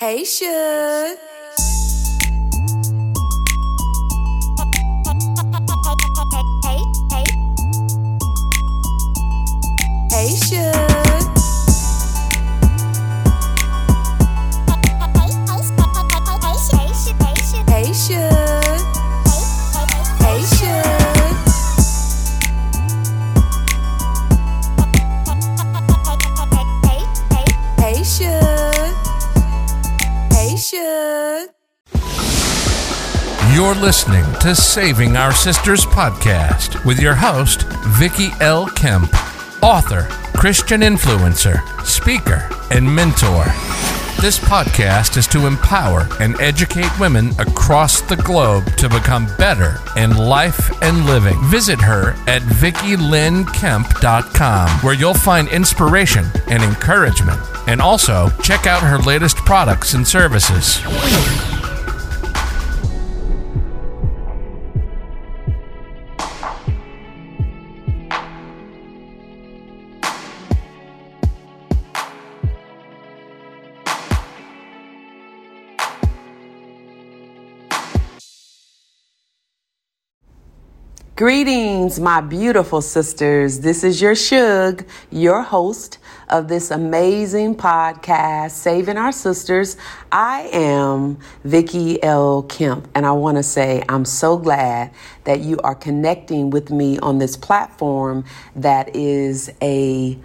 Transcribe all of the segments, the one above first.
Hey, Shug. You're listening to Saving Our Sisters podcast with your host, Vicki L. Kemp, author, Christian influencer, speaker, and mentor. This podcast is to empower and educate women across the globe to become better in life and living. Visit her at VickiLynnKemp.com, where you'll find inspiration and encouragement. And also, check out her latest products and services. Greetings, my beautiful sisters. This is your Shug, your host of this amazing podcast, Saving Our Sisters. I am Vicki L. Kemp, and I want to say I'm so glad that you are connecting with me on this platform that is a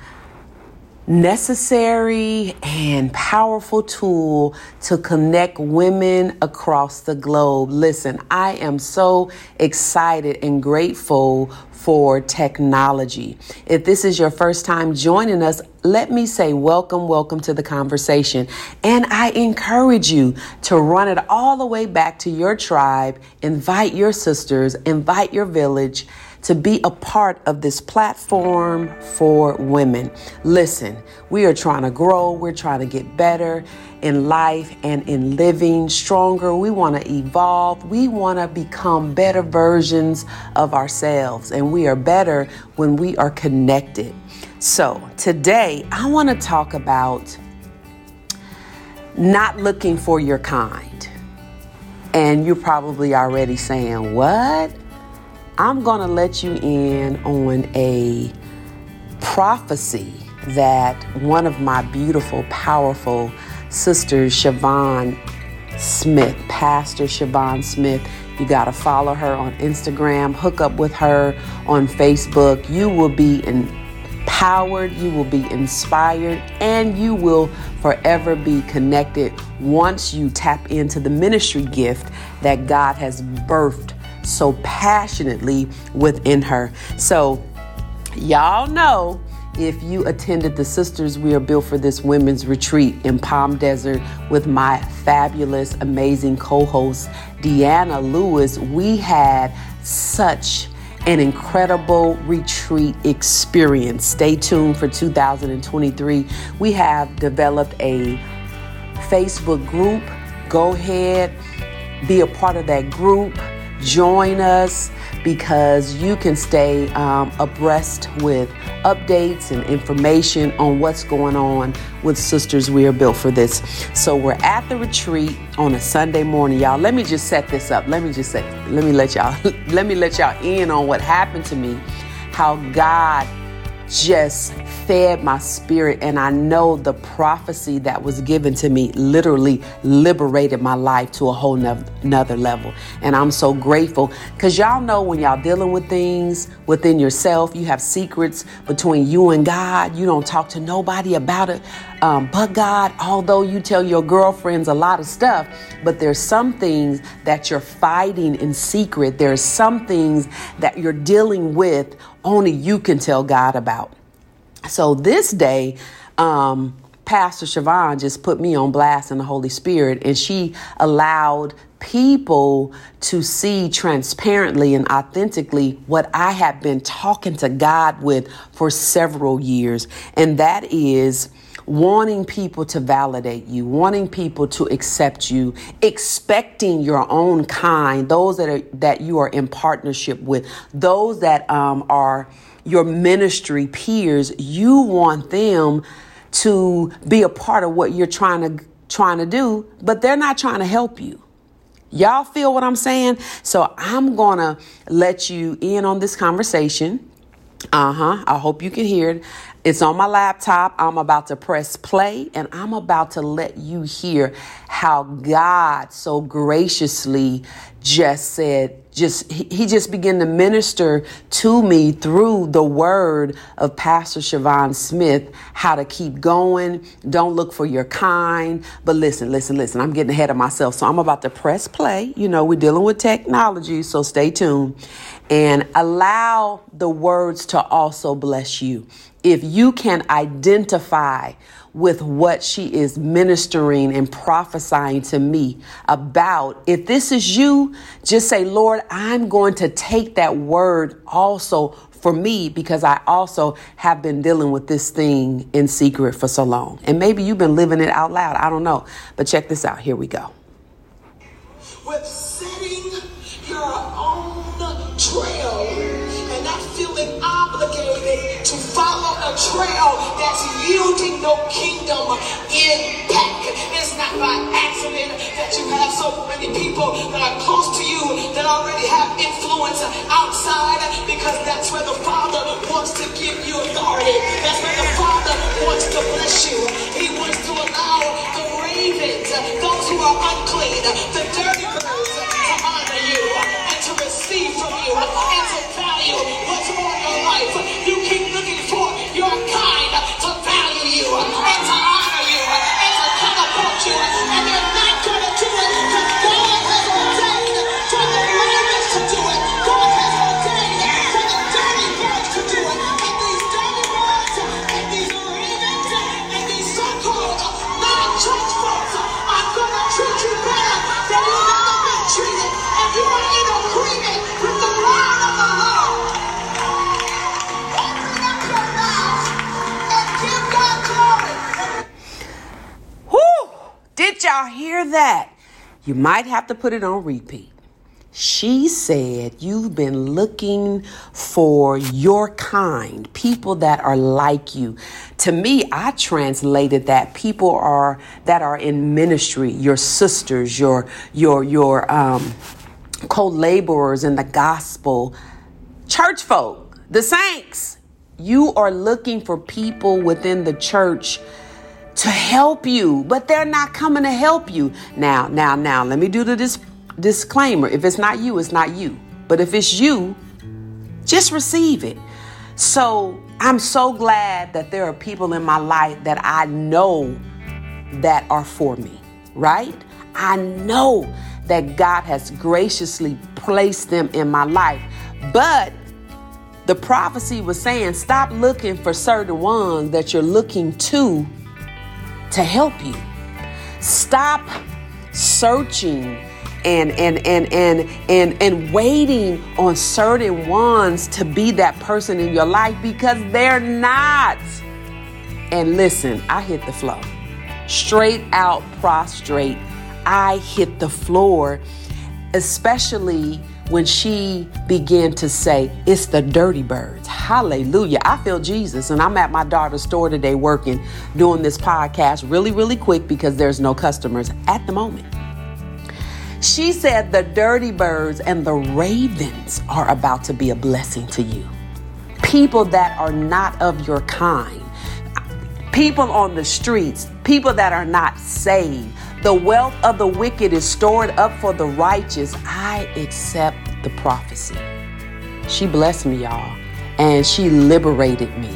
necessary and powerful tool to connect women across the globe. Listen, I am so excited and grateful for technology. If this is your first time joining us, let me say welcome, welcome to the conversation. And I encourage you to run it all the way back to your tribe, invite your sisters, invite your village to be a part of this platform for women. Listen, we are trying to grow, we're trying to get better in life and in living stronger. We want to evolve, we want to become better versions of ourselves, and we are better when we are connected. So, today I want to talk about not looking for your kind. And you're probably already saying, What? I'm going to let you in on a prophecy that one of my beautiful, powerful sisters, Siobhan Smith, Pastor Siobhan Smith, you got to follow her on Instagram, hook up with her on Facebook. You will be empowered, you will be inspired, and you will forever be connected once you tap into the ministry gift that God has birthed so passionately within her. So, y'all know if you attended the Sisters We Are Built for This Women's Retreat in Palm Desert with my fabulous, amazing co host, Deanna Lewis, we had such an incredible retreat experience. Stay tuned for 2023. We have developed a Facebook group. Go ahead, be a part of that group join us because you can stay um, abreast with updates and information on what's going on with Sisters We Are Built for This. So we're at the retreat on a Sunday morning, y'all. Let me just set this up. Let me just say, let me let y'all let me let y'all in on what happened to me, how God just fed my spirit and I know the prophecy that was given to me literally liberated my life to a whole nother level. And I'm so grateful because y'all know when y'all dealing with things within yourself, you have secrets between you and God. You don't talk to nobody about it um, but God, although you tell your girlfriends a lot of stuff, but there's some things that you're fighting in secret. There's some things that you're dealing with only you can tell God about. So this day, um, Pastor Siobhan just put me on blast in the Holy Spirit, and she allowed people to see transparently and authentically what I have been talking to God with for several years, and that is wanting people to validate you, wanting people to accept you, expecting your own kind, those that are that you are in partnership with, those that um, are your ministry peers, you want them to be a part of what you're trying to trying to do, but they're not trying to help you. Y'all feel what I'm saying? So I'm going to let you in on this conversation. Uh huh. I hope you can hear it. It's on my laptop. I'm about to press play and I'm about to let you hear how God so graciously just said, just he just began to minister to me through the word of Pastor Siobhan Smith how to keep going. Don't look for your kind. But listen, listen, listen. I'm getting ahead of myself. So I'm about to press play. You know, we're dealing with technology, so stay tuned and allow the words to also bless you. If you can identify with what she is ministering and prophesying to me about. If this is you, just say, Lord, I'm going to take that word also for me because I also have been dealing with this thing in secret for so long. And maybe you've been living it out loud. I don't know. But check this out. Here we go. With setting your own trail trail that's yielding no kingdom impact. It's not by accident that you have so many people that are close to you that already have influence outside because that's where the Father wants to give you authority. That's where the Father wants to bless you. He wants to allow the ravens, those who are unclean, the that? You might have to put it on repeat. She said, You've been looking for your kind, people that are like you. To me, I translated that people are that are in ministry, your sisters, your your your um co-laborers in the gospel, church folk, the saints. You are looking for people within the church to help you, but they're not coming to help you. Now, now, now, let me do the dis- disclaimer. If it's not you, it's not you. But if it's you, just receive it. So I'm so glad that there are people in my life that I know that are for me, right? I know that God has graciously placed them in my life. But the prophecy was saying, stop looking for certain ones that you're looking to to help you. Stop searching and and and and and and waiting on certain ones to be that person in your life because they're not. And listen, I hit the floor. Straight out prostrate. I hit the floor, especially when she began to say, It's the dirty birds. Hallelujah. I feel Jesus. And I'm at my daughter's store today working, doing this podcast really, really quick because there's no customers at the moment. She said, The dirty birds and the ravens are about to be a blessing to you. People that are not of your kind, people on the streets, people that are not saved. The wealth of the wicked is stored up for the righteous. I accept the prophecy. She blessed me, y'all, and she liberated me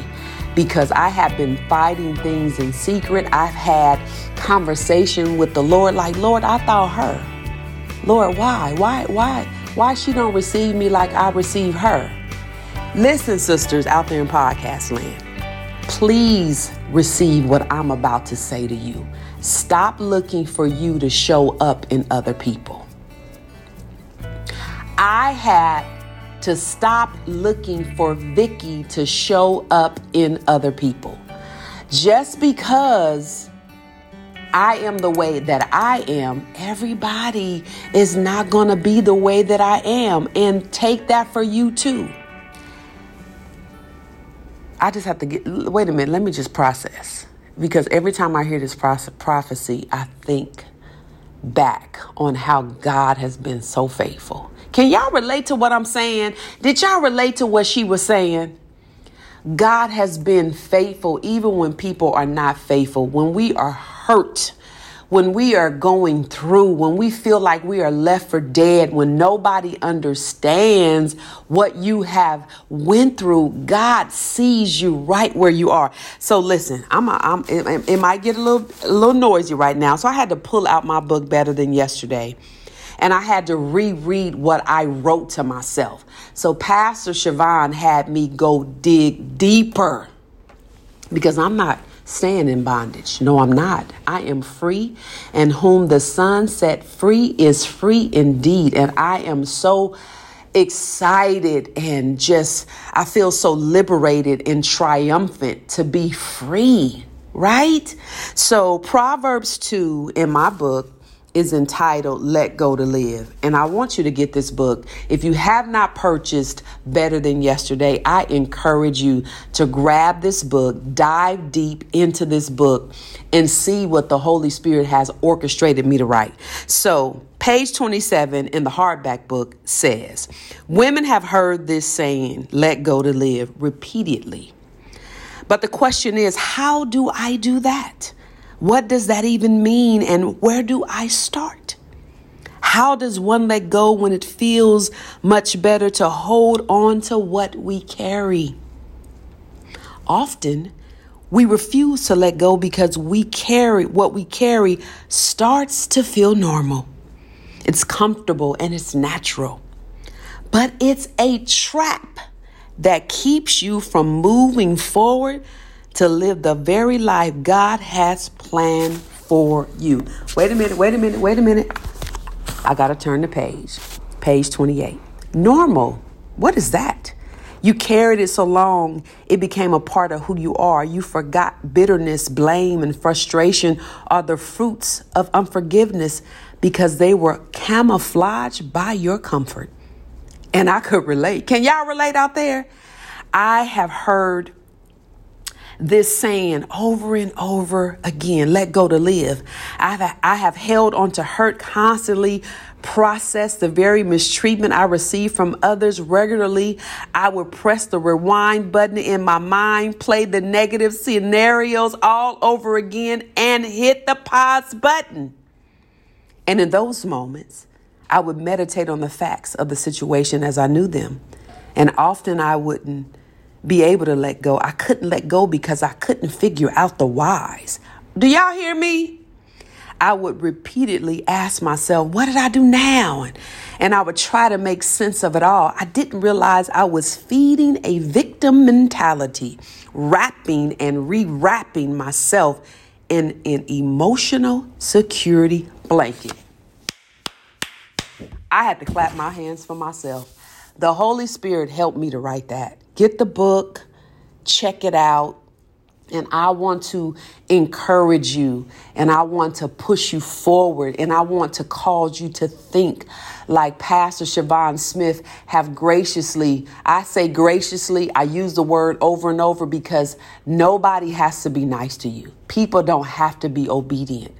because I have been fighting things in secret. I've had conversation with the Lord like, Lord, I thought her. Lord, why? Why why why she don't receive me like I receive her? Listen, sisters out there in podcast land. Please receive what I'm about to say to you. Stop looking for you to show up in other people. I had to stop looking for Vicki to show up in other people. Just because I am the way that I am, everybody is not going to be the way that I am. And take that for you too. I just have to get, wait a minute, let me just process. Because every time I hear this prophecy, I think back on how God has been so faithful. Can y'all relate to what I'm saying? Did y'all relate to what she was saying? God has been faithful even when people are not faithful, when we are hurt when we are going through, when we feel like we are left for dead, when nobody understands what you have went through, God sees you right where you are. So listen, I'm, a, I'm it, it might get a little a little noisy right now. So I had to pull out my book better than yesterday. And I had to reread what I wrote to myself. So Pastor Siobhan had me go dig deeper because I'm not staying in bondage. No, I'm not. I am free, and whom the Son set free is free indeed. And I am so excited and just, I feel so liberated and triumphant to be free, right? So, Proverbs 2 in my book is entitled Let Go to Live. And I want you to get this book. If you have not purchased Better Than Yesterday, I encourage you to grab this book, dive deep into this book, and see what the Holy Spirit has orchestrated me to write. So, page 27 in the hardback book says Women have heard this saying, Let go to live, repeatedly. But the question is, how do I do that? What does that even mean? And where do I start? How does one let go when it feels much better to hold on to what we carry? Often, we refuse to let go because we carry what we carry starts to feel normal. It's comfortable and it's natural. But it's a trap that keeps you from moving forward to live the very life God has planned for you. Wait a minute, wait a minute, wait a minute. I got to turn the page. Page 28. Normal. What is that? You carried it so long, it became a part of who you are. You forgot bitterness, blame, and frustration are the fruits of unforgiveness because they were camouflaged by your comfort. And I could relate. Can y'all relate out there? I have heard this saying over and over again let go to live. I've, I have held on to hurt constantly, processed the very mistreatment I received from others regularly. I would press the rewind button in my mind, play the negative scenarios all over again, and hit the pause button. And in those moments, I would meditate on the facts of the situation as I knew them. And often I wouldn't be able to let go. I couldn't let go because I couldn't figure out the whys. Do y'all hear me? I would repeatedly ask myself, what did I do now? And, and I would try to make sense of it all. I didn't realize I was feeding a victim mentality, wrapping and rewrapping myself in an emotional security blanket. I had to clap my hands for myself. The Holy Spirit helped me to write that. Get the book, check it out. And I want to encourage you and I want to push you forward and I want to cause you to think like Pastor Siobhan Smith have graciously, I say graciously, I use the word over and over because nobody has to be nice to you. People don't have to be obedient.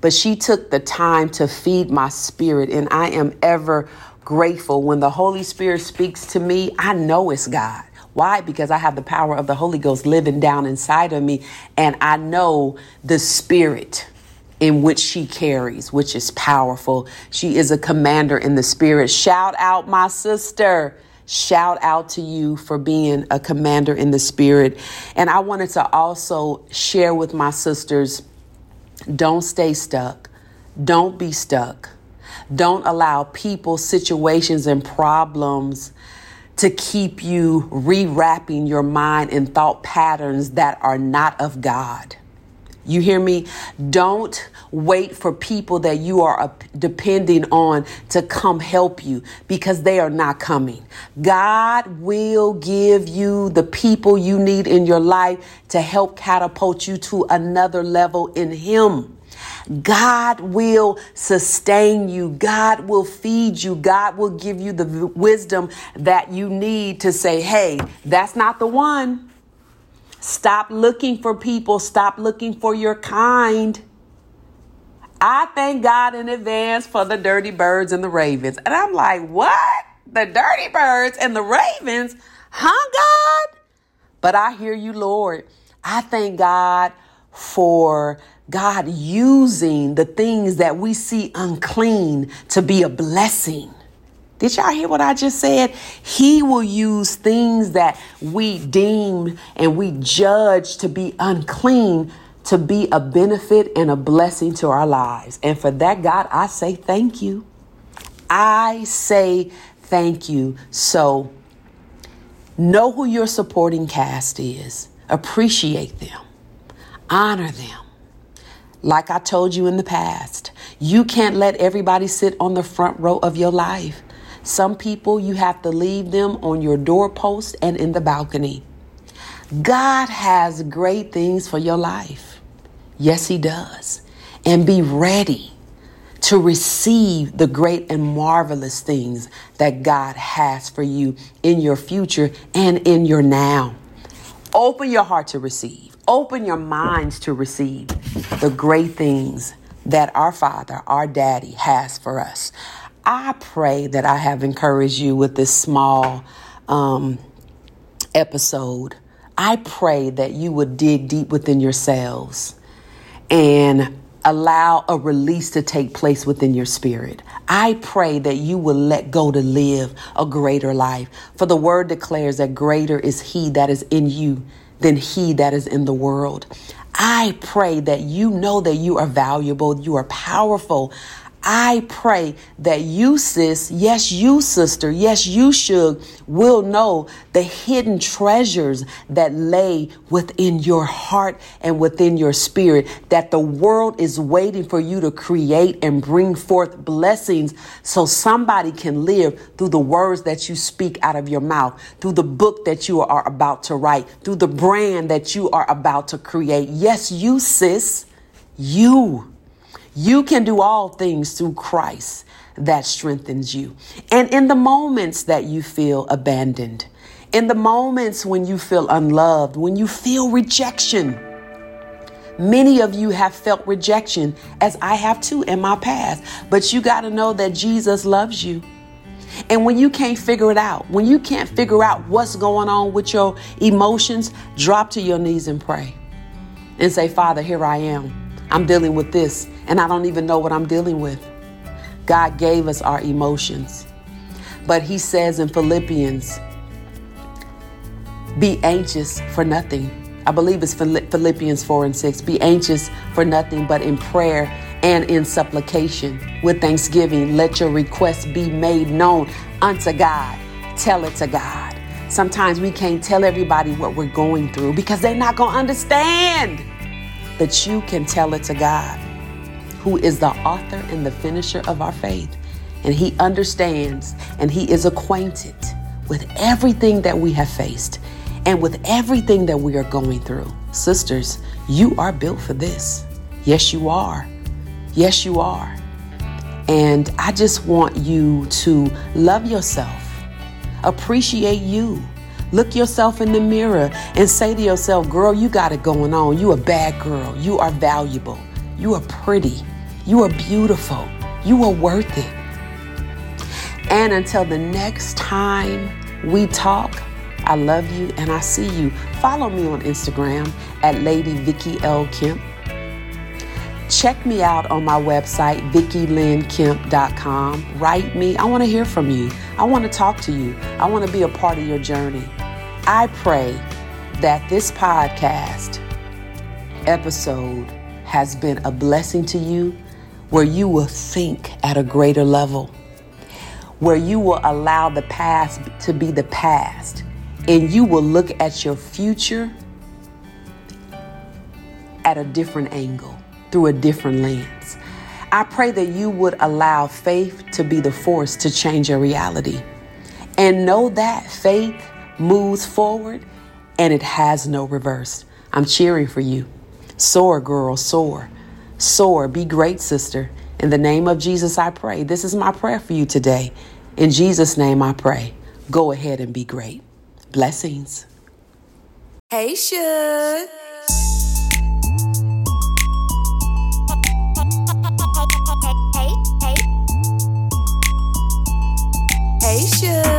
But she took the time to feed my spirit and I am ever grateful when the Holy Spirit speaks to me. I know it's God. Why? Because I have the power of the Holy Ghost living down inside of me, and I know the spirit in which she carries, which is powerful. She is a commander in the spirit. Shout out, my sister. Shout out to you for being a commander in the spirit. And I wanted to also share with my sisters don't stay stuck, don't be stuck. Don't allow people, situations, and problems to keep you rewrapping your mind in thought patterns that are not of God. You hear me? Don't wait for people that you are uh, depending on to come help you because they are not coming. God will give you the people you need in your life to help catapult you to another level in Him. God will sustain you. God will feed you. God will give you the wisdom that you need to say, hey, that's not the one. Stop looking for people. Stop looking for your kind. I thank God in advance for the dirty birds and the ravens. And I'm like, what? The dirty birds and the ravens? Huh, God? But I hear you, Lord. I thank God for God using the things that we see unclean to be a blessing. Did y'all hear what I just said? He will use things that we deem and we judge to be unclean to be a benefit and a blessing to our lives. And for that, God, I say thank you. I say thank you. So know who your supporting cast is, appreciate them, honor them. Like I told you in the past, you can't let everybody sit on the front row of your life. Some people, you have to leave them on your doorpost and in the balcony. God has great things for your life. Yes, He does. And be ready to receive the great and marvelous things that God has for you in your future and in your now. Open your heart to receive, open your minds to receive the great things that our Father, our Daddy, has for us. I pray that I have encouraged you with this small um, episode. I pray that you would dig deep within yourselves and allow a release to take place within your spirit. I pray that you will let go to live a greater life. For the word declares that greater is he that is in you than he that is in the world. I pray that you know that you are valuable, you are powerful. I pray that you, sis, yes, you, sister, yes, you should, will know the hidden treasures that lay within your heart and within your spirit, that the world is waiting for you to create and bring forth blessings so somebody can live through the words that you speak out of your mouth, through the book that you are about to write, through the brand that you are about to create. Yes, you, sis, you. You can do all things through Christ that strengthens you. And in the moments that you feel abandoned, in the moments when you feel unloved, when you feel rejection, many of you have felt rejection, as I have too in my past. But you got to know that Jesus loves you. And when you can't figure it out, when you can't figure out what's going on with your emotions, drop to your knees and pray and say, Father, here I am. I'm dealing with this, and I don't even know what I'm dealing with. God gave us our emotions. But He says in Philippians, be anxious for nothing. I believe it's Philippians 4 and 6. Be anxious for nothing, but in prayer and in supplication with thanksgiving, let your requests be made known unto God. Tell it to God. Sometimes we can't tell everybody what we're going through because they're not going to understand that you can tell it to God, who is the author and the finisher of our faith. And He understands and He is acquainted with everything that we have faced and with everything that we are going through. Sisters, you are built for this. Yes, you are. Yes, you are. And I just want you to love yourself, appreciate you Look yourself in the mirror and say to yourself, girl, you got it going on. You a bad girl. You are valuable. You are pretty. You are beautiful. You are worth it. And until the next time we talk, I love you and I see you. Follow me on Instagram at Lady Vicki L. Kemp. Check me out on my website, VickiLynnKemp.com. Write me. I want to hear from you. I want to talk to you. I want to be a part of your journey. I pray that this podcast episode has been a blessing to you where you will think at a greater level, where you will allow the past to be the past, and you will look at your future at a different angle through a different lens. I pray that you would allow faith to be the force to change your reality. And know that faith moves forward and it has no reverse. I'm cheering for you. Soar, girl, soar. Soar. Be great, sister. In the name of Jesus, I pray. This is my prayer for you today. In Jesus' name, I pray. Go ahead and be great. Blessings. Hey, Shug. Station.